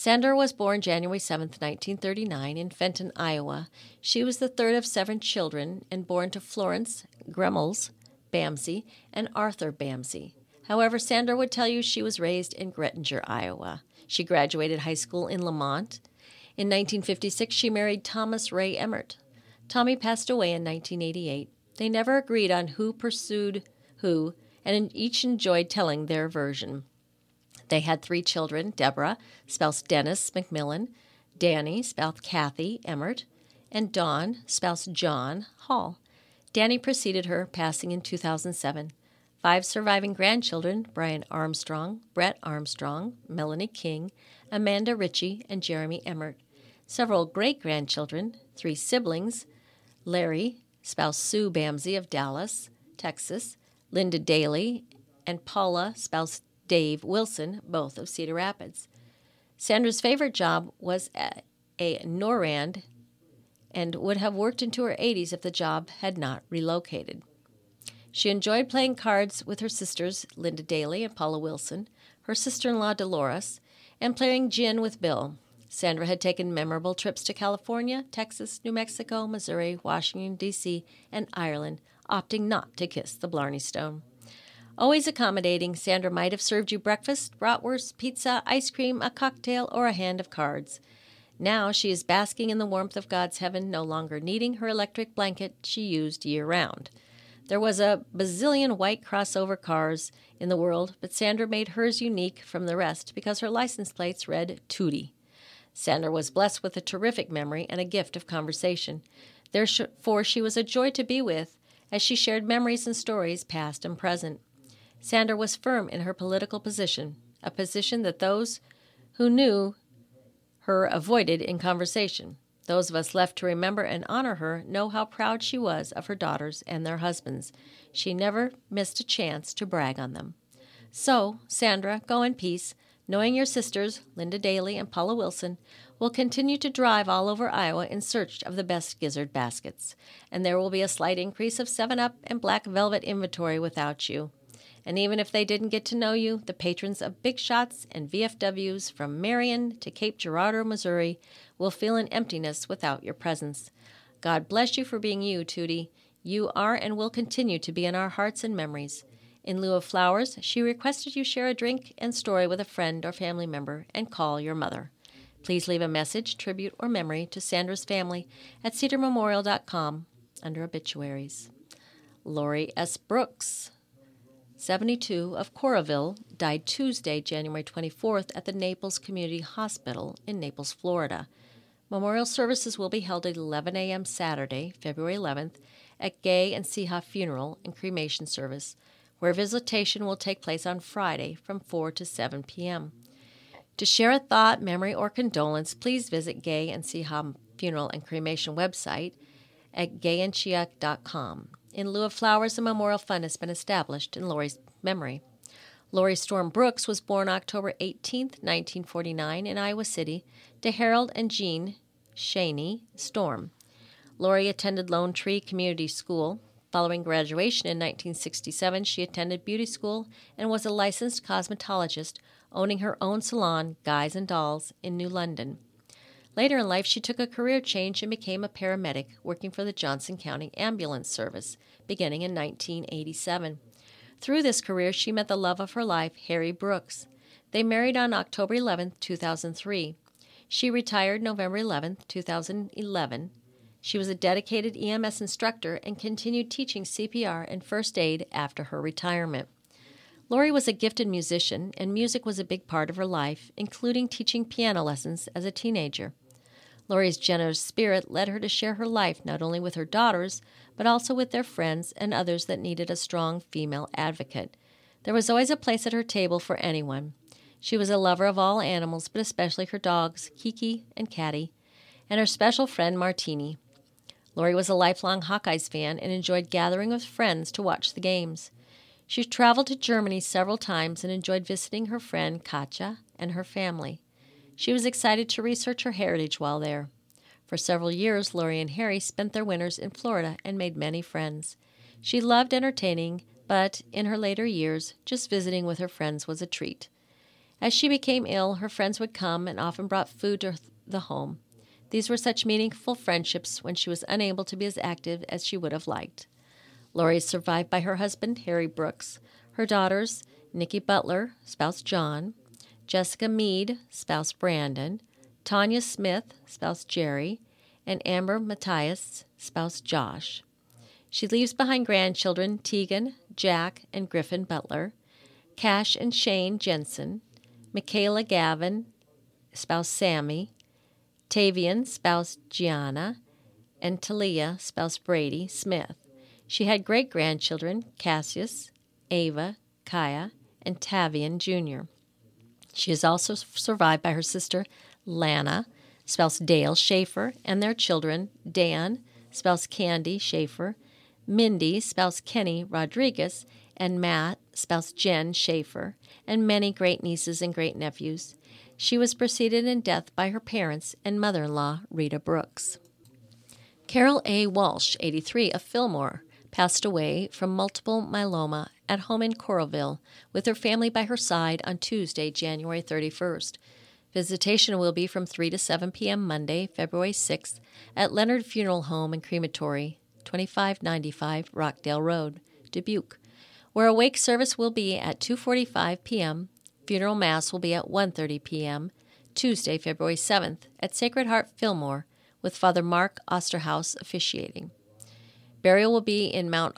Sandra was born January 7, 1939, in Fenton, Iowa. She was the third of seven children and born to Florence Gremmels Bamsey and Arthur Bamsey. However, Sandra would tell you she was raised in Gettinger, Iowa. She graduated high school in Lamont. In 1956, she married Thomas Ray Emmert. Tommy passed away in 1988. They never agreed on who pursued who, and each enjoyed telling their version. They had three children Deborah, spouse Dennis McMillan, Danny, spouse Kathy Emmert, and Dawn, spouse John Hall. Danny preceded her, passing in 2007. Five surviving grandchildren Brian Armstrong, Brett Armstrong, Melanie King, Amanda Ritchie, and Jeremy Emmert. Several great grandchildren, three siblings Larry, spouse Sue Bamsey of Dallas, Texas, Linda Daly, and Paula, spouse Dave Wilson, both of Cedar Rapids. Sandra's favorite job was a, a NORAND and would have worked into her 80s if the job had not relocated. She enjoyed playing cards with her sisters, Linda Daly and Paula Wilson, her sister in law, Dolores, and playing gin with Bill. Sandra had taken memorable trips to California, Texas, New Mexico, Missouri, Washington, D.C., and Ireland, opting not to kiss the Blarney Stone. Always accommodating, Sandra might have served you breakfast, bratwurst, pizza, ice cream, a cocktail, or a hand of cards. Now she is basking in the warmth of God's heaven, no longer needing her electric blanket she used year round. There was a bazillion white crossover cars in the world, but Sandra made hers unique from the rest because her license plates read Tootie. Sandra was blessed with a terrific memory and a gift of conversation. Therefore, she was a joy to be with as she shared memories and stories, past and present. Sandra was firm in her political position, a position that those who knew her avoided in conversation. Those of us left to remember and honor her know how proud she was of her daughters and their husbands. She never missed a chance to brag on them. So, Sandra, go in peace, knowing your sisters, Linda Daly and Paula Wilson, will continue to drive all over Iowa in search of the best gizzard baskets. And there will be a slight increase of 7 Up and Black Velvet inventory without you. And even if they didn't get to know you, the patrons of Big Shots and VFWs from Marion to Cape Girardeau, Missouri, will feel an emptiness without your presence. God bless you for being you, Tootie. You are and will continue to be in our hearts and memories. In lieu of flowers, she requested you share a drink and story with a friend or family member and call your mother. Please leave a message, tribute, or memory to Sandra's family at cedarmemorial.com under obituaries. Lori S. Brooks 72, of Coralville, died Tuesday, January 24th, at the Naples Community Hospital in Naples, Florida. Memorial services will be held at 11 a.m. Saturday, February 11th, at Gay and Ciha Funeral and Cremation Service, where visitation will take place on Friday from 4 to 7 p.m. To share a thought, memory, or condolence, please visit Gay and Ciha Funeral and Cremation website at gayandciha.com. In lieu of flowers, a memorial fund has been established in Lori's memory. Lori Storm Brooks was born October 18, 1949, in Iowa City to Harold and Jean Shaney Storm. Lori attended Lone Tree Community School. Following graduation in 1967, she attended beauty school and was a licensed cosmetologist, owning her own salon, Guys and Dolls, in New London. Later in life, she took a career change and became a paramedic, working for the Johnson County Ambulance Service, beginning in 1987. Through this career, she met the love of her life, Harry Brooks. They married on October 11, 2003. She retired November 11, 2011. She was a dedicated EMS instructor and continued teaching CPR and first aid after her retirement. Lori was a gifted musician, and music was a big part of her life, including teaching piano lessons as a teenager. Lori's generous spirit led her to share her life not only with her daughters, but also with their friends and others that needed a strong female advocate. There was always a place at her table for anyone. She was a lover of all animals, but especially her dogs, Kiki and Caddy, and her special friend, Martini. Lori was a lifelong Hawkeyes fan and enjoyed gathering with friends to watch the games. She traveled to Germany several times and enjoyed visiting her friend Katja and her family. She was excited to research her heritage while there. For several years, Lori and Harry spent their winters in Florida and made many friends. She loved entertaining, but in her later years, just visiting with her friends was a treat. As she became ill, her friends would come and often brought food to the home. These were such meaningful friendships when she was unable to be as active as she would have liked. Lori is survived by her husband, Harry Brooks, her daughters, Nikki Butler, spouse John, Jessica Mead, spouse Brandon, Tanya Smith, spouse Jerry, and Amber Matthias, spouse Josh. She leaves behind grandchildren Tegan, Jack, and Griffin Butler, Cash and Shane Jensen, Michaela Gavin, spouse Sammy, Tavian, spouse Gianna, and Talia, spouse Brady Smith. She had great grandchildren Cassius, Ava, Kaya, and Tavian Jr. She is also survived by her sister Lana, spouse Dale Schaefer, and their children Dan, spouse Candy Schaefer, Mindy, spouse Kenny Rodriguez, and Matt, spouse Jen Schaefer, and many great nieces and great nephews. She was preceded in death by her parents and mother in law, Rita Brooks. Carol A. Walsh, 83, of Fillmore, passed away from multiple myeloma at home in Coralville with her family by her side on Tuesday, January 31st. Visitation will be from 3 to 7 p.m. Monday, February 6th at Leonard Funeral Home and Crematory, 2595 Rockdale Road, Dubuque, where a wake service will be at 2:45 p.m. Funeral mass will be at 1:30 p.m. Tuesday, February 7th at Sacred Heart Fillmore with Father Mark Osterhaus officiating. Burial will be in Mount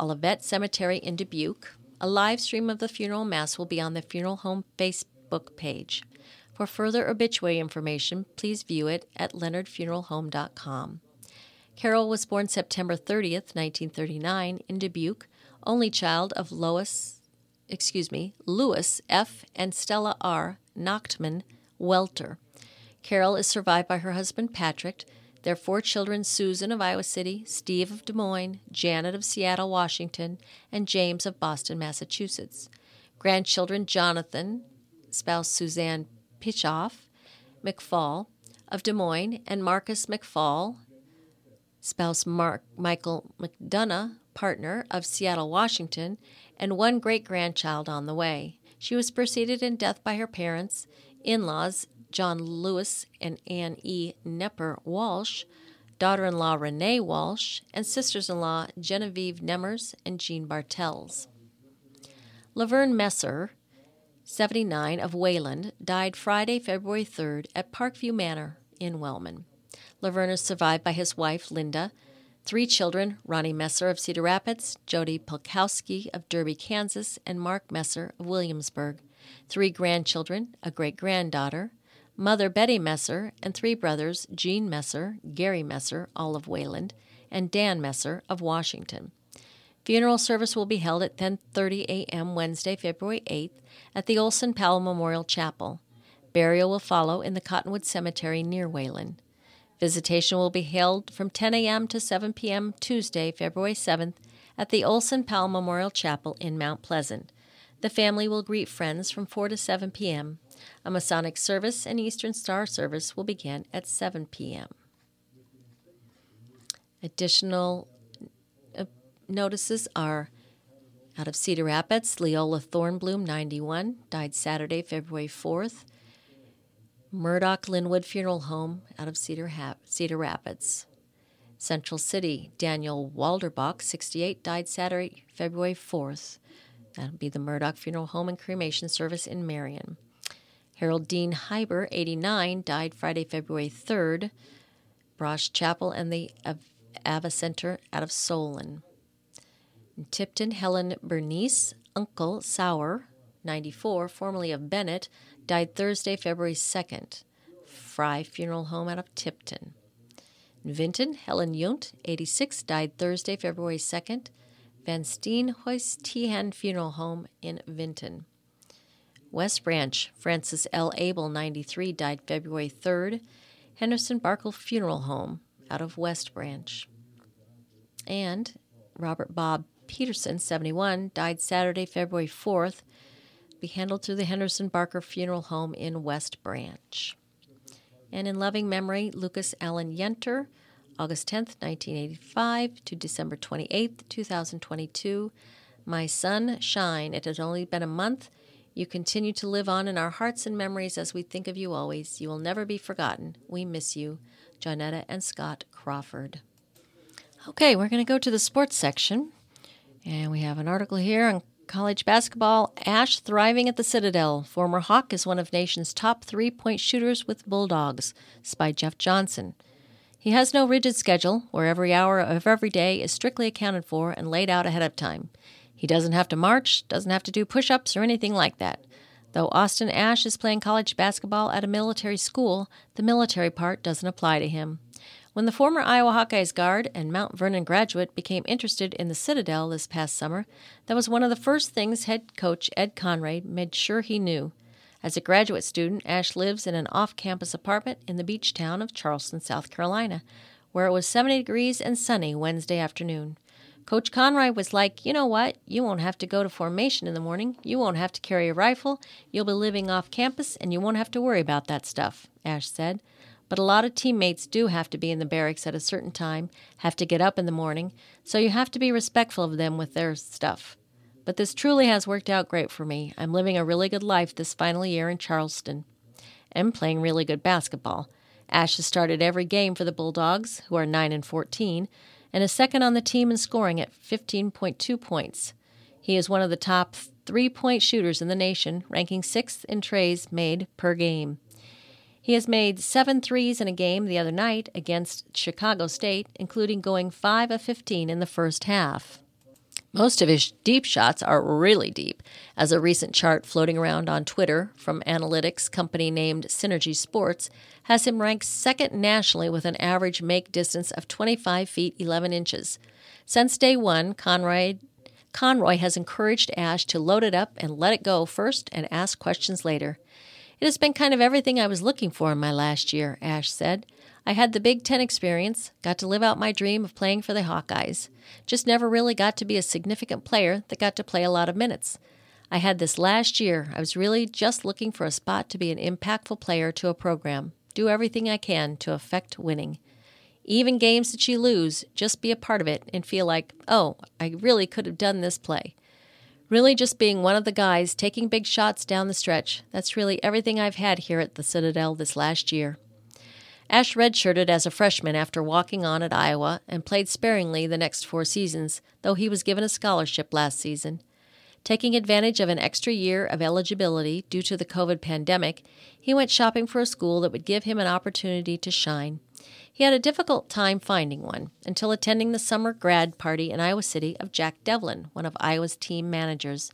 Olivet Cemetery in Dubuque. A live stream of the funeral mass will be on the funeral home Facebook page. For further obituary information, please view it at leonardfuneralhome.com. Carol was born September 30th, 1939, in Dubuque, only child of Lois, excuse me, Louis F. and Stella R. Nachtman Welter. Carol is survived by her husband Patrick, their four children Susan of Iowa City, Steve of Des Moines, Janet of Seattle, Washington, and James of Boston, Massachusetts. Grandchildren Jonathan, spouse Suzanne Pichoff McFall of Des Moines, and Marcus McFall, spouse Mark Michael McDonough, partner of Seattle, Washington, and one great grandchild on the way. She was preceded in death by her parents, in laws John Lewis and Anne E. Nepper Walsh, daughter in law Renee Walsh, and sisters in law Genevieve Nemmers and Jean Bartels. Laverne Messer, 79, of Wayland, died Friday, February 3rd at Parkview Manor in Wellman. Laverne is survived by his wife, Linda, Three children Ronnie Messer of Cedar Rapids, Jody Polkowski of Derby, Kansas, and Mark Messer of Williamsburg. Three grandchildren, a great granddaughter, mother Betty Messer, and three brothers Gene Messer, Gary Messer, all of Wayland, and Dan Messer of Washington. Funeral service will be held at 10:30 a.m. Wednesday, February 8th at the Olson Powell Memorial Chapel. Burial will follow in the Cottonwood Cemetery near Wayland. Visitation will be held from 10 a.m. to 7 p.m. Tuesday, February 7th at the Olson Powell Memorial Chapel in Mount Pleasant. The family will greet friends from 4 to 7 p.m. A Masonic service and Eastern Star service will begin at 7 p.m. Additional uh, notices are out of Cedar Rapids, Leola Thornbloom, 91, died Saturday, February 4th. Murdoch Linwood Funeral Home out of Cedar, ha- Cedar Rapids. Central City, Daniel Walderbach, 68, died Saturday, February 4th. That'll be the Murdoch Funeral Home and Cremation Service in Marion. Harold Dean Hyber, 89, died Friday, February 3rd. Brosh Chapel and the Ava Center out of Solon. In Tipton, Helen Bernice, Uncle Sauer, 94, formerly of Bennett, died Thursday, February 2nd. Fry Funeral Home out of Tipton. In Vinton, Helen Yunt, 86, died Thursday, February 2nd. Van Steen Hoist Tehan Funeral Home in Vinton. West Branch, Francis L. Abel, 93, died February 3rd. Henderson Barker Funeral Home out of West Branch. And Robert Bob Peterson, 71, died Saturday, February 4th, be handled through the Henderson Barker Funeral Home in West Branch. And in loving memory, Lucas Allen Yenter, August 10th, 1985 to December 28th, 2022. My son, shine. It has only been a month. You continue to live on in our hearts and memories as we think of you always. You will never be forgotten. We miss you. Johnetta and Scott Crawford. Okay, we're going to go to the sports section. And we have an article here on college basketball. Ash thriving at the Citadel. Former Hawk is one of nation's top three point shooters with Bulldogs. By Jeff Johnson. He has no rigid schedule where every hour of every day is strictly accounted for and laid out ahead of time. He doesn't have to march, doesn't have to do push ups or anything like that. Though Austin Ash is playing college basketball at a military school, the military part doesn't apply to him. When the former Iowa Hawkeyes guard and Mount Vernon graduate became interested in the Citadel this past summer, that was one of the first things head coach Ed Conroy made sure he knew. As a graduate student, Ash lives in an off campus apartment in the beach town of Charleston, South Carolina, where it was 70 degrees and sunny Wednesday afternoon. Coach Conroy was like, You know what? You won't have to go to formation in the morning. You won't have to carry a rifle. You'll be living off campus, and you won't have to worry about that stuff, Ash said. But a lot of teammates do have to be in the barracks at a certain time, have to get up in the morning, so you have to be respectful of them with their stuff. But this truly has worked out great for me. I'm living a really good life this final year in Charleston and playing really good basketball. Ash has started every game for the Bulldogs, who are 9 and 14, and is second on the team in scoring at 15.2 points. He is one of the top three point shooters in the nation, ranking sixth in trays made per game. He has made seven threes in a game the other night against Chicago State, including going 5 of 15 in the first half. Most of his deep shots are really deep, as a recent chart floating around on Twitter from analytics company named Synergy Sports has him ranked second nationally with an average make distance of 25 feet 11 inches. Since day one, Conroy, Conroy has encouraged Ash to load it up and let it go first and ask questions later. It has been kind of everything I was looking for in my last year, Ash said. I had the Big Ten experience, got to live out my dream of playing for the Hawkeyes. Just never really got to be a significant player that got to play a lot of minutes. I had this last year. I was really just looking for a spot to be an impactful player to a program, do everything I can to affect winning. Even games that you lose, just be a part of it and feel like, oh, I really could have done this play. Really, just being one of the guys taking big shots down the stretch. That's really everything I've had here at the Citadel this last year. Ash redshirted as a freshman after walking on at Iowa and played sparingly the next four seasons, though he was given a scholarship last season. Taking advantage of an extra year of eligibility due to the COVID pandemic, he went shopping for a school that would give him an opportunity to shine. He had a difficult time finding one until attending the summer grad party in Iowa City of Jack Devlin, one of Iowa's team managers.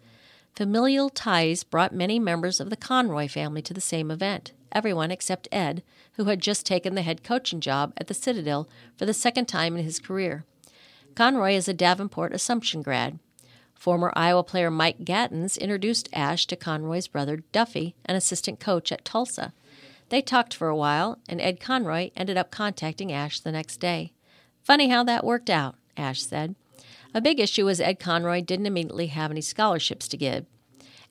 Familial ties brought many members of the Conroy family to the same event, everyone except Ed, who had just taken the head coaching job at the Citadel for the second time in his career. Conroy is a Davenport Assumption grad. Former Iowa player Mike Gatens introduced Ash to Conroy's brother Duffy, an assistant coach at Tulsa. They talked for a while, and Ed Conroy ended up contacting Ash the next day. Funny how that worked out, Ash said. A big issue was Ed Conroy didn't immediately have any scholarships to give.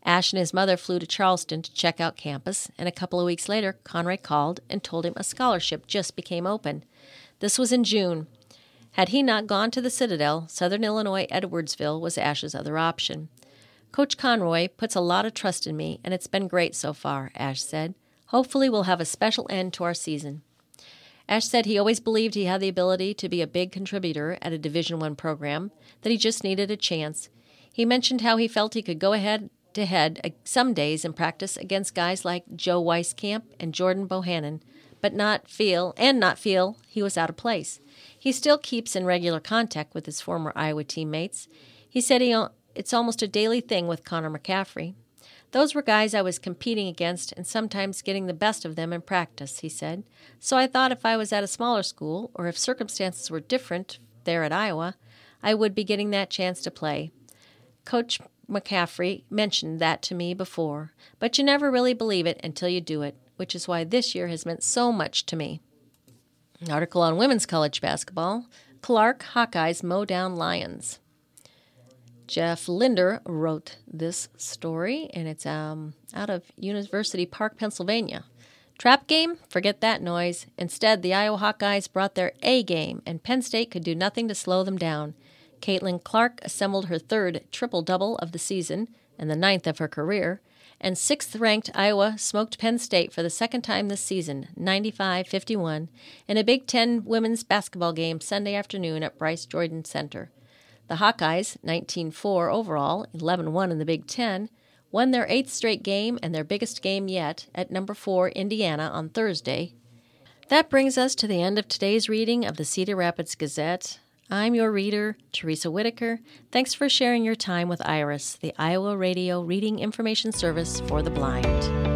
Ash and his mother flew to Charleston to check out campus, and a couple of weeks later, Conroy called and told him a scholarship just became open. This was in June. Had he not gone to the Citadel, Southern Illinois Edwardsville was Ash's other option. Coach Conroy puts a lot of trust in me, and it's been great so far, Ash said. Hopefully, we'll have a special end to our season. Ash said he always believed he had the ability to be a big contributor at a Division I program, that he just needed a chance. He mentioned how he felt he could go ahead to head some days in practice against guys like Joe Wieskamp and Jordan Bohannon, but not feel and not feel he was out of place. He still keeps in regular contact with his former Iowa teammates. He said he, it's almost a daily thing with Connor McCaffery. Those were guys I was competing against and sometimes getting the best of them in practice, he said. So I thought if I was at a smaller school, or if circumstances were different there at Iowa, I would be getting that chance to play. Coach McCaffery mentioned that to me before, but you never really believe it until you do it, which is why this year has meant so much to me. An article on women's college basketball Clark Hawkeyes mow down Lions. Jeff Linder wrote this story, and it's um, out of University Park, Pennsylvania. Trap game? Forget that noise. Instead, the Iowa Hawkeyes brought their A game, and Penn State could do nothing to slow them down. Caitlin Clark assembled her third triple double of the season and the ninth of her career, and sixth ranked Iowa smoked Penn State for the second time this season, 95 51, in a Big Ten women's basketball game Sunday afternoon at Bryce Jordan Center. The Hawkeyes, 19 4 overall, 11 1 in the Big Ten, won their eighth straight game and their biggest game yet at number 4 Indiana on Thursday. That brings us to the end of today's reading of the Cedar Rapids Gazette. I'm your reader, Teresa Whitaker. Thanks for sharing your time with IRIS, the Iowa Radio Reading Information Service for the Blind.